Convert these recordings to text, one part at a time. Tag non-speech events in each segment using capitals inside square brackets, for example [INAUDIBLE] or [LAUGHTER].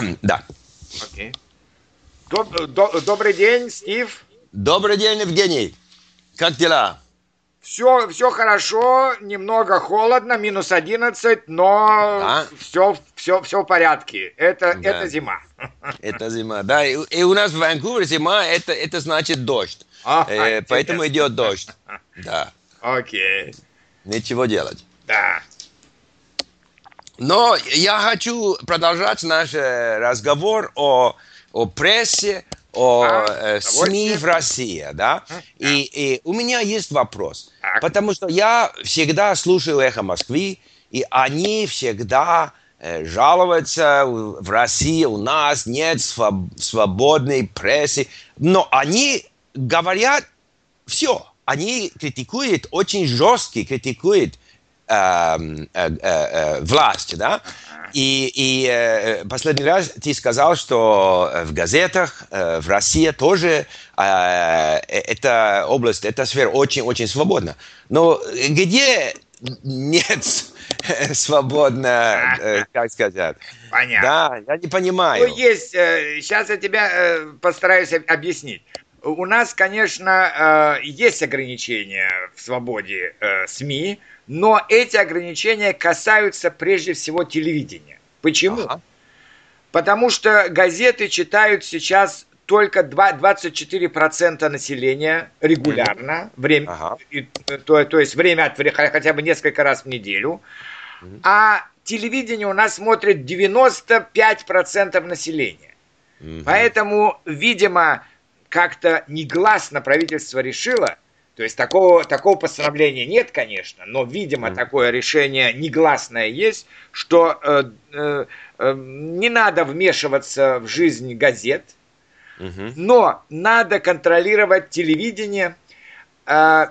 [CLEARS THROAT] да. Окей. Доб- до- добрый день, Стив. Добрый день, Евгений. Как дела? Все, все хорошо, немного холодно, минус 11, но Да. все, все, все в порядке. Это, Да. это зима. [LAUGHS] Это зима, да. И, и у нас в Ванкувере зима, это, это значит дождь. А, Э, поэтому идет дождь. [LAUGHS] Да. Окей, Нечего делать. да. Но я хочу продолжать наш э, разговор о, о прессе, о А, э, СМИ в России, да? И, и у меня есть вопрос. Потому что я всегда слушаю «Эхо Москвы», и они всегда э, жалуются в России у нас нет своб- свободной прессы. Но они говорят все. Они критикуют, очень жестко критикуют э, э, э, власть, да? И, и э, последний раз ты сказал, что в газетах э, в России тоже э, эта область, эта сфера очень-очень свободна. Но где нет [LAUGHS] свободно, как сказать? Понятно. Да, я не понимаю. Ну, есть, сейчас я тебя постараюсь об- объяснить. У нас, конечно, э, есть ограничения в свободе э, СМИ, но эти ограничения касаются прежде всего телевидения. Почему? Ага. Потому что газеты читают сейчас только два- 24% населения регулярно, время, Ага. и, э, то, то есть время от времени, хотя бы несколько раз в неделю. А телевидение у нас смотрит 95% населения. Мгм. Поэтому, видимо, как-то негласно правительство решило, то есть такого, такого постановления нет, конечно, но, видимо, Мгм. такое решение негласное есть, что э, э, э, не надо вмешиваться в жизнь газет, Мгм. но надо контролировать телевидение э,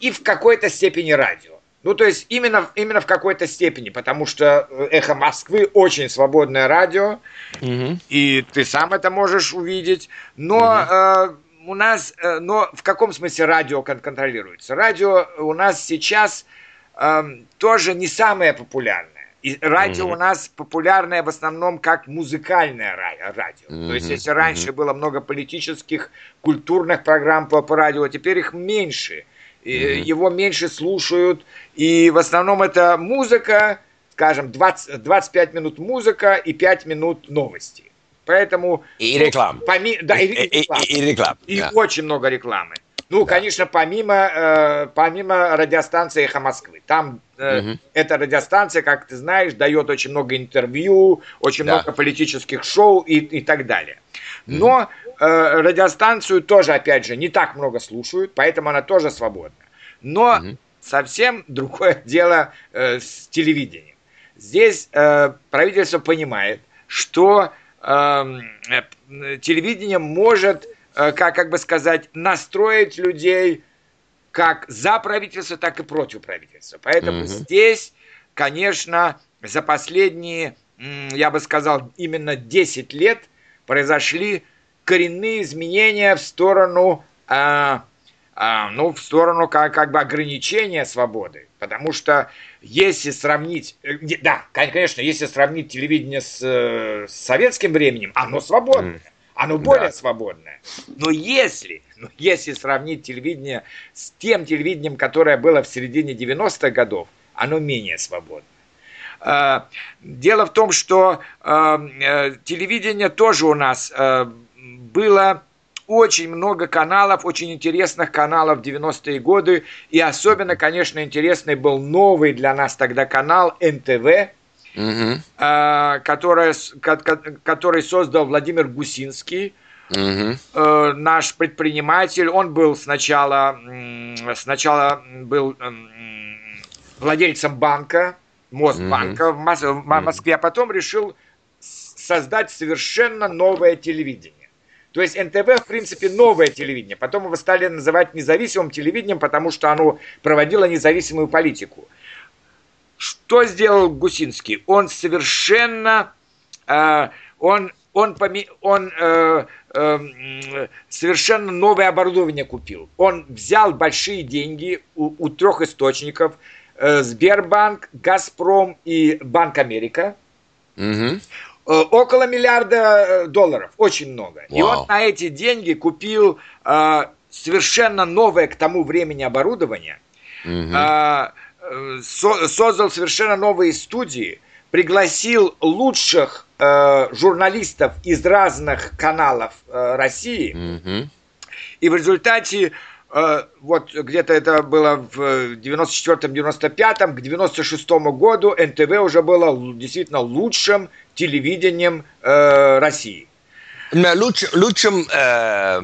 и в какой-то степени радио. Ну, то есть именно, именно в какой-то степени, потому что э, «Эхо Москвы» очень свободное радио, Мгм. и ты сам это можешь увидеть. Но э, у нас, э, но в каком смысле радио кон- контролируется? Радио у нас сейчас эм, тоже не самое популярное. И радио Мгм. у нас популярное в основном как музыкальное ра- радио. То есть, если раньше было много политических, культурных программ по, по радио, теперь их меньше. И Мгм. Его меньше слушают. И в основном это музыка, скажем, 20, 25 минут музыка и 5 минут новости. Поэтому... И реклама. Поми- да, и, И, и реклама. и- и реклама. И да. очень много рекламы. Ну, конечно, помимо, э, помимо радиостанции «Эхо Москвы». Там э, Мгм. эта радиостанция, как ты знаешь, дает очень много интервью, очень Да. много политических шоу и, и так далее. Но э, радиостанцию тоже, опять же, не так много слушают, поэтому она тоже свободна. Но Мгм. совсем [LAUGHS] другое дело э, с телевидением. Здесь э, правительство понимает, что эм, э, телевидение может, э, как, как бы сказать, настроить людей как за правительство, так и против правительства. Поэтому Мгм. здесь, конечно, за последние, я бы сказал, именно 10 лет произошли коренные изменения в сторону, а, а, ну, в сторону как, как бы ограничения свободы. Потому что если сравнить, э, да, конечно, если сравнить телевидение с, э, с советским временем, оно свободное. Оно более Да. свободное. Но если, но если сравнить телевидение с тем телевидением, которое было в середине 90-х годов, оно менее свободно. Э, Дело в том, что э, э, телевидение тоже у нас э, было очень много каналов, очень интересных каналов в 90-е годы. И особенно, конечно, интересный был новый для нас тогда канал НТВ, Мгм. э, которое с- ко- ко- который создал Владимир Гусинский, э, наш предприниматель. Он был сначала, сначала был м, владельцем банка, Мосбанка в Мос- в Мо- Москве, а потом решил создать совершенно новое телевидение. То есть НТВ, в принципе, новое телевидение. Потом его стали называть независимым телевидением, потому что оно проводило независимую политику. Что сделал Гусинский? Он совершенно, э, он, он, поме- он э, э, совершенно новое оборудование купил. Он взял большие деньги у, у трех источников: э, Сбербанк, Газпром и Банк Америка. Мгм. около миллиарда долларов, очень много. Вау. И он на эти деньги купил э, совершенно новое к тому времени оборудование, угу. э, создал совершенно новые студии, пригласил лучших э, журналистов из разных каналов э, России, угу. и в результате э, вот где-то это было в 94-95, к 96 году НТВ уже было действительно лучшим телевидением э, России. Луч, лучшим э,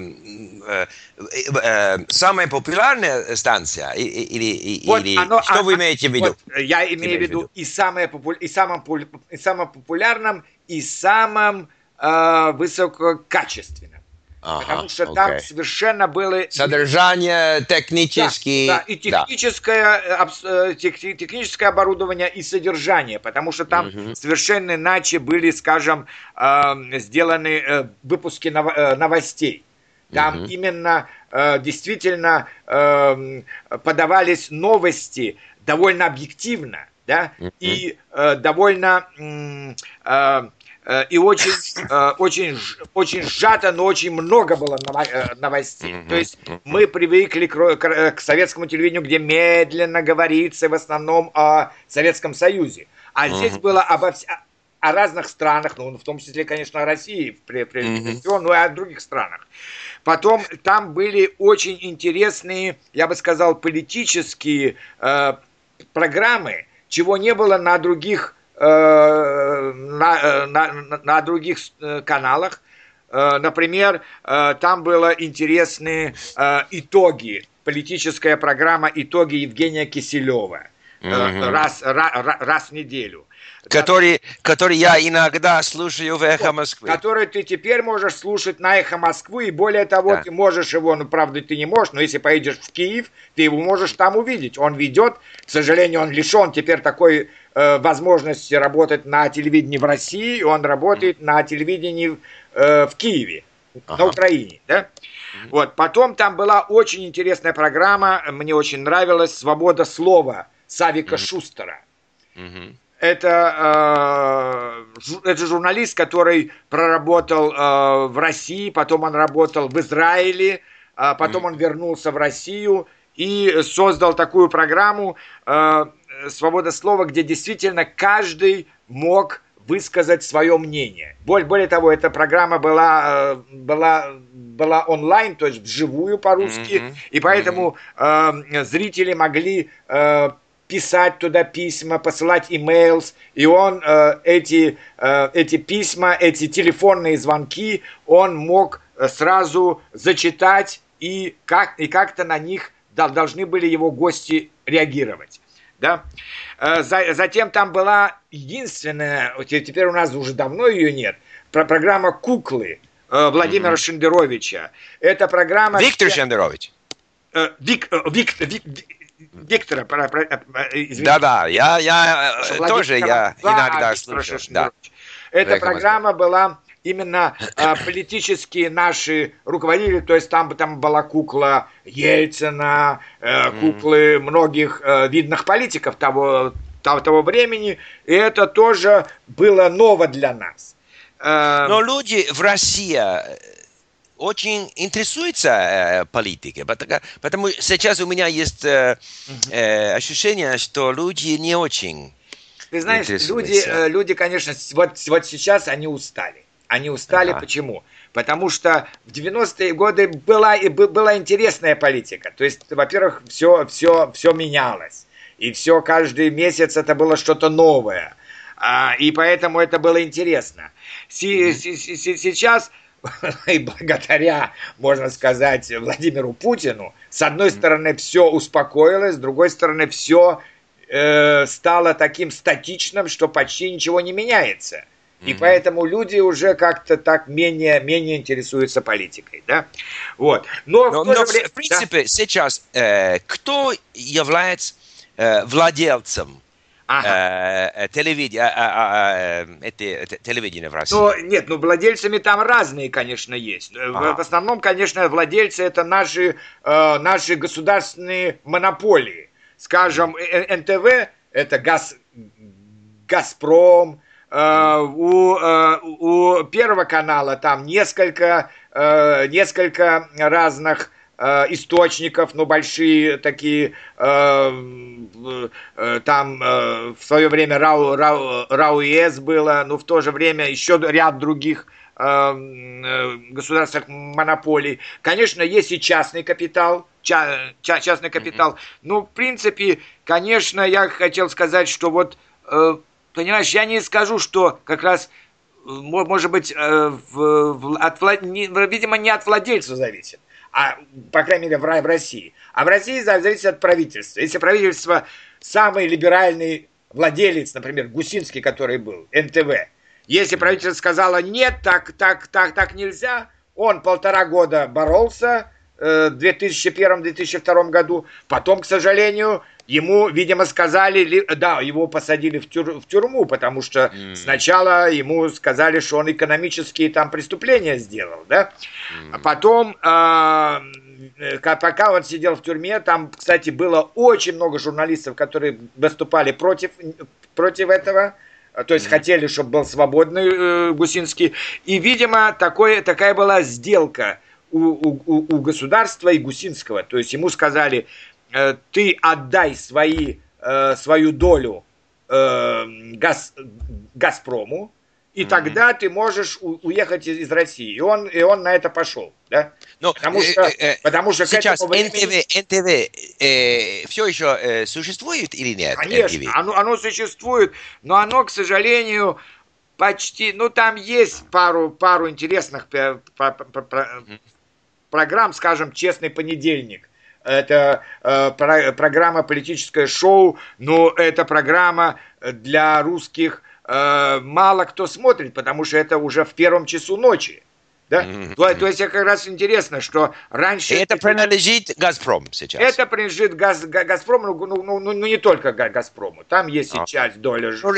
самая популярная станция или, вот или оно, что а, вы имеете в виду? Вот, я имею в виду и, самое попу, и, самым, и самым популярным, и самым э, высококачественным. Ага, потому что okay. там совершенно было... Содержание, технические... Да, да и техническое, да. Э, тех, техническое оборудование, и содержание, потому что там угу. совершенно иначе были, скажем, э, сделаны э, выпуски новостей. Там угу. именно действительно подавались новости довольно объективно, да, угу. и довольно Э, и очень, э, очень, очень сжато, но очень много было э, новостей. То есть мы привыкли к советскому телевидению, где медленно говорится в основном о Советском Союзе. А здесь было обо. О разных странах, ну, в том числе, конечно, о России, прежде всего, но и о других странах. Потом там были очень интересные, я бы сказал, политические э, программы, чего не было на других Э, на, на, на других э, каналах. Э, например, там было интересные итоги, политическая программа «Итоги Евгения Киселева» mm-hmm. раз, раз, раз в неделю который, который я иногда слушаю в «Эхо Москвы». Который ты теперь можешь слушать на «Эхо Москвы», и более того, да. ты можешь его, ну, правда, ты не можешь, но если поедешь в Киев, ты его можешь там увидеть. Он ведет, к сожалению, он лишен теперь такой э, возможности работать на телевидении в России, он работает mm. на телевидении э, в Киеве, ага. на Украине, да? Mm. Вот, потом там была очень интересная программа, мне очень нравилась «Свобода слова» Савика mm. Шустера. Mm-hmm это, э, это журналист, который проработал э, в России, потом он работал в Израиле, э, потом он вернулся в Россию и создал такую программу э, «Свобода слова», где действительно каждый мог высказать свое мнение. Более, более того, эта программа была, э, была, была онлайн, то есть вживую по-русски, mm-hmm. и поэтому э, зрители могли э, писать туда письма, посылать имейлс, и он э, эти, э, эти письма, эти телефонные звонки, он мог э, сразу зачитать, и, как, и как-то на них должны были его гости реагировать. Да? Э, за, затем там была единственная, теперь у нас уже давно ее нет, про программа «Куклы» э, Владимира mm-hmm. Шендеровича. Это программа... Виктор. Шендерович. Вик, Вик, Вик, Виктора, Да-да, я, я э, тоже я иногда слушаю. Да. Эта программа была именно э, политические наши руководители, то есть там, там была кукла Ельцина, э, куклы многих э, видных политиков того, того, того времени, и это тоже было ново для нас. Э, Но люди в России очень интересуется э, политикой, потому, потому сейчас у меня есть э, э, ощущение, что люди не очень. Ты знаешь, люди, э, люди, конечно, вот, вот сейчас они устали. Они устали, ага. почему? Потому что в 90-е годы была, была интересная политика. То есть, во-первых, все, все, все менялось. И все, каждый месяц это было что-то новое. А, и поэтому это было интересно. Си, mm-hmm. си, си, сейчас [LAUGHS] и благодаря, можно сказать, Владимиру Путину, с одной стороны, все успокоилось, с другой стороны, все э, стало таким статичным, что почти ничего не меняется. И mm-hmm. поэтому люди уже как-то так менее, менее интересуются политикой, да? Вот. Но, но, но в, в принципе, да? сейчас э, кто является э, владельцем ага. э, телевидение, э, э, эти, телевидение в России? Ну, нет, ну владельцами там разные, конечно, есть. Ага. В основном, конечно, владельцы это наши, э, наши государственные монополии. Скажем, НТВ это газ, Газпром, у, у Первого канала там несколько, несколько разных источников, но большие такие, там в свое время Рау, Рау, Рауэс было, но в то же время еще ряд других государственных монополий. Конечно, есть и частный капитал, ча, ча, частный капитал. Mm-hmm. Ну, в принципе, конечно, я хотел сказать, что вот, э, понимаешь, я не скажу, что как раз, э, может быть, э, в, в, от, не, видимо, не от владельца зависит, а, по крайней мере, в, в России. А в России зависит от правительства. Если правительство самый либеральный владелец, например, Гусинский, который был, НТВ, если правительство сказало нет, так, так, так, так нельзя, он полтора года боролся, в 2001-2002 году. Потом, к сожалению, ему, видимо, сказали, да, его посадили в, тюр, в тюрьму, потому что mm. сначала ему сказали, что он экономические там преступления сделал, да. Mm. А потом, э, пока он сидел в тюрьме, там, кстати, было очень много журналистов, которые выступали против, против этого. То есть хотели, чтобы был свободный э, Гусинский. И, видимо, такое, такая была сделка – у, у, у государства и Гусинского. То есть ему сказали, э, ты отдай свои, э, свою долю э, газ, Газпрому, и mm-hmm. тогда ты можешь уехать из, из России. И он, и он на это пошел. Да? Но, потому, что, э, э, потому что сейчас времени... НТВ, НТВ э, все еще э, существует или нет? Конечно, оно, оно существует, но оно, к сожалению, почти, ну там есть пару, пару интересных программ, скажем, «Честный понедельник». Это э, про, программа «Политическое шоу», но это программа для русских э, мало кто смотрит, потому что это уже в первом часу ночи. Да? Mm-hmm. То, то есть как раз интересно, что раньше... Это принадлежит «Газпром» сейчас. Это принадлежит газ, «Газпрому», ну, ну, ну, ну, не только «Газпрому», там есть и часть доля... Ну,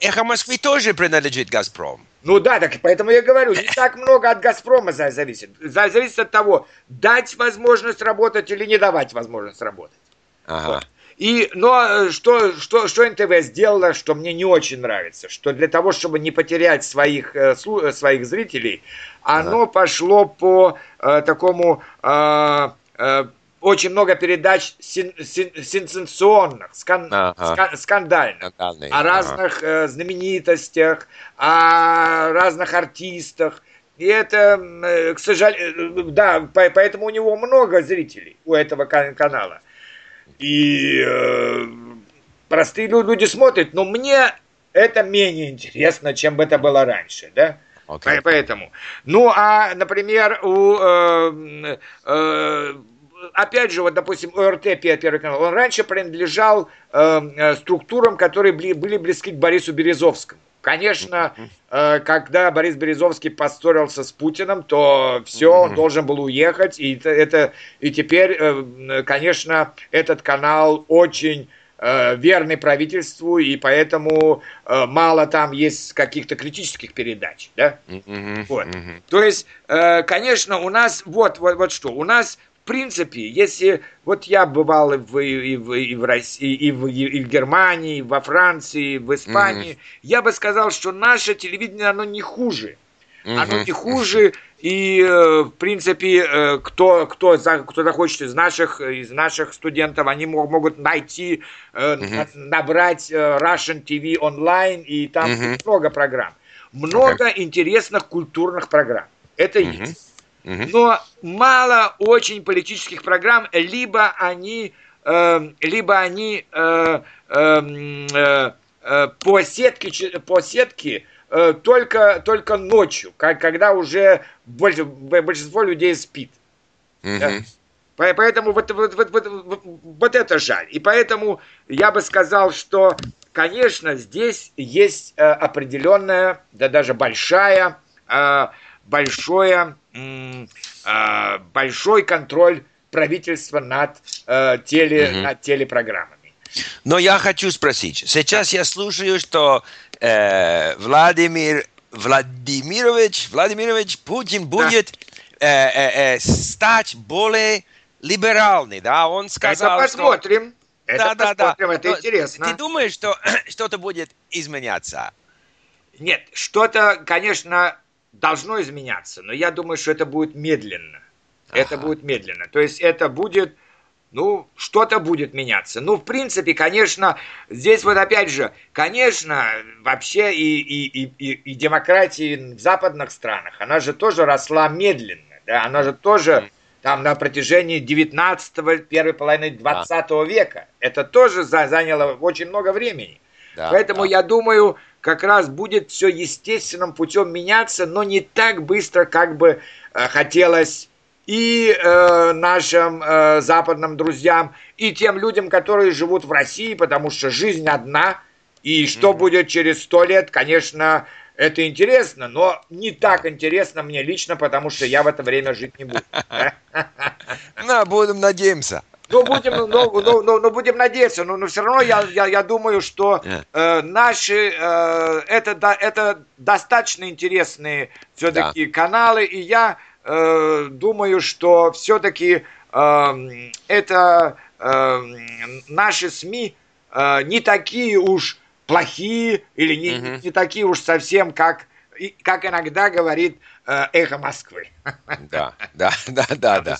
«Эхо Москвы» тоже принадлежит «Газпром». Ну да, так поэтому я говорю, не так много от «Газпрома» зависит. Зависит от того, дать возможность работать или не давать возможность работать. Ага. Вот. И, но что, что, что НТВ сделала, что мне не очень нравится, что для того, чтобы не потерять своих, э, своих зрителей, оно ага. пошло по э, такому э, э, очень много передач сен, сен, сенсационных, скан, ага. скан, скандальных, Скандальный. о разных ага. э, знаменитостях, о разных артистах. И это, э, к сожалению, э, да, поэтому у него много зрителей, у этого канала. И э, простые люди смотрят, но мне это менее интересно, чем это было раньше, да? Okay. Поэтому. Ну, а, например, у э, э, опять же, вот, допустим, ОРТ, Первый канал, он раньше принадлежал э, э, структурам, которые были, были близки к Борису Березовскому. Конечно, э, когда Борис Березовский поссорился с Путиным, то все, он должен был уехать, и это, и теперь, э, конечно, этот канал очень э, верный правительству, и поэтому э, мало там есть каких-то критических передач, да? Вот. То есть, э, конечно, у нас вот, вот, вот что, у нас в принципе, если вот я бывал и в, и в, и в России, и в, и в Германии, и во Франции, и в Испании, mm-hmm. я бы сказал, что наше телевидение, оно не хуже. Mm-hmm. Оно не хуже, и, э, в принципе, э, кто, кто, кто захочет из наших, из наших студентов, они могут найти, mm-hmm. набрать Russian TV онлайн, и там mm-hmm. много программ. Много okay. интересных культурных программ. Это mm-hmm. есть. Но мало очень политических программ, либо они, э, либо они э, эм, э, э, по сетке, по сетке э, только, только ночью, когда уже больше, большинство людей спит. Да? Поэтому вот, вот, вот, вот, вот это жаль. И поэтому я бы сказал, что, конечно, здесь есть э, определенная, да даже большая, э, большое а, большой контроль правительства над, э, теле, угу. над телепрограммами. Но я хочу спросить. Сейчас я слушаю, что э, Владимир Владимирович, Владимирович Путин будет да. э, э, э, стать более либеральный, да? Он сказал, Это посмотрим. Что... Это да, посмотрим, да, да. это Но интересно. Ты думаешь, что [CLEARS THROAT] что-то будет изменяться? Нет, что-то, конечно, должно изменяться, но я думаю, что это будет медленно. Ага. Это будет медленно. То есть это будет, ну, что-то будет меняться. Ну, в принципе, конечно, здесь вот опять же, конечно, вообще и, и, и, и, демократии в западных странах, она же тоже росла медленно, да, она же тоже там на протяжении 19-го, первой половины 20 да. века. Это тоже заняло очень много времени. Да, Поэтому да. я думаю, как раз будет все естественным путем меняться, но не так быстро, как бы э, хотелось и э, нашим э, западным друзьям, и тем людям, которые живут в России, потому что жизнь одна, и что mm-hmm. будет через сто лет, конечно, это интересно, но не так интересно мне лично, потому что я в это время жить не буду. [LAUGHS] Ну, будем надеемся. Ну, будем, ну, ну, ну, ну, ну, будем надеяться, но, но все равно я, я, я думаю, что э, наши, э, это, да, это достаточно интересные все-таки да. каналы, и я э, думаю, что все-таки э, это э, наши СМИ э, не такие уж плохие или не, угу. не такие уж совсем, как, как иногда говорит э, эхо Москвы. Да, да, да, да, да.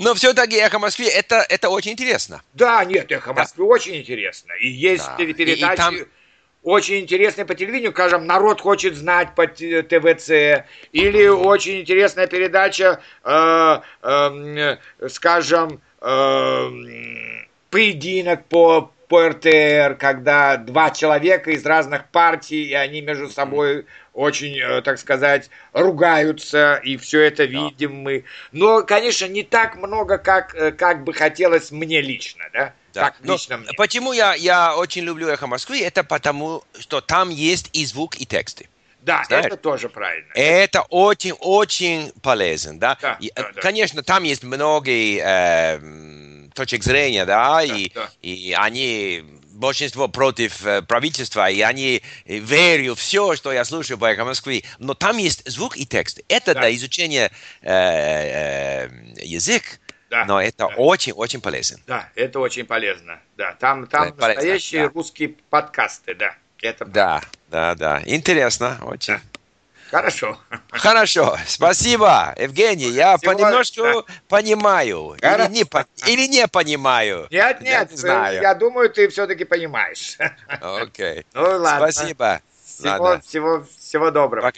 Но все-таки «Эхо Москвы» это, это очень интересно. Да, нет, «Эхо Москвы» да. очень интересно. И есть да. передачи и, и там... очень интересные по телевидению, скажем, «Народ хочет знать» по ТВЦ, или очень интересная передача, э, э, скажем, э, «Поединок» по по РТР, когда два человека из разных партий, и они между собой очень, э, так сказать, ругаются, и все это видим мы. Но, конечно, не так много, как, э, как бы хотелось мне лично, да? Да. Как лично мне. Почему я, я очень люблю «Эхо Москвы»? Это потому, что там есть и звук, и тексты. Да, Знаешь? это тоже правильно. Это очень-очень полезно, да? Да, и, да, да. Конечно, там есть многие э, точек зрения, да, да, и, да. и они большинство против правительства, и они э, верят в все, что я слушаю по «Эхо Москвы». Но там есть звук и текст. Это да. для изучения э, э, язык, да, но это очень-очень да. полезно. Да, это очень полезно. Да, там, там да, настоящие полезно, да. русские подкасты, да. Это... Да, да, да. Интересно очень. Да. Хорошо. Хорошо. Спасибо, Евгений. Я Всего... понемножку да. понимаю. Или не, или не понимаю. Нет, нет. Я, не знаю. я думаю, ты все-таки понимаешь. Окей. Ну ладно. Спасибо. Всего, ладно. всего, всего доброго. Пока.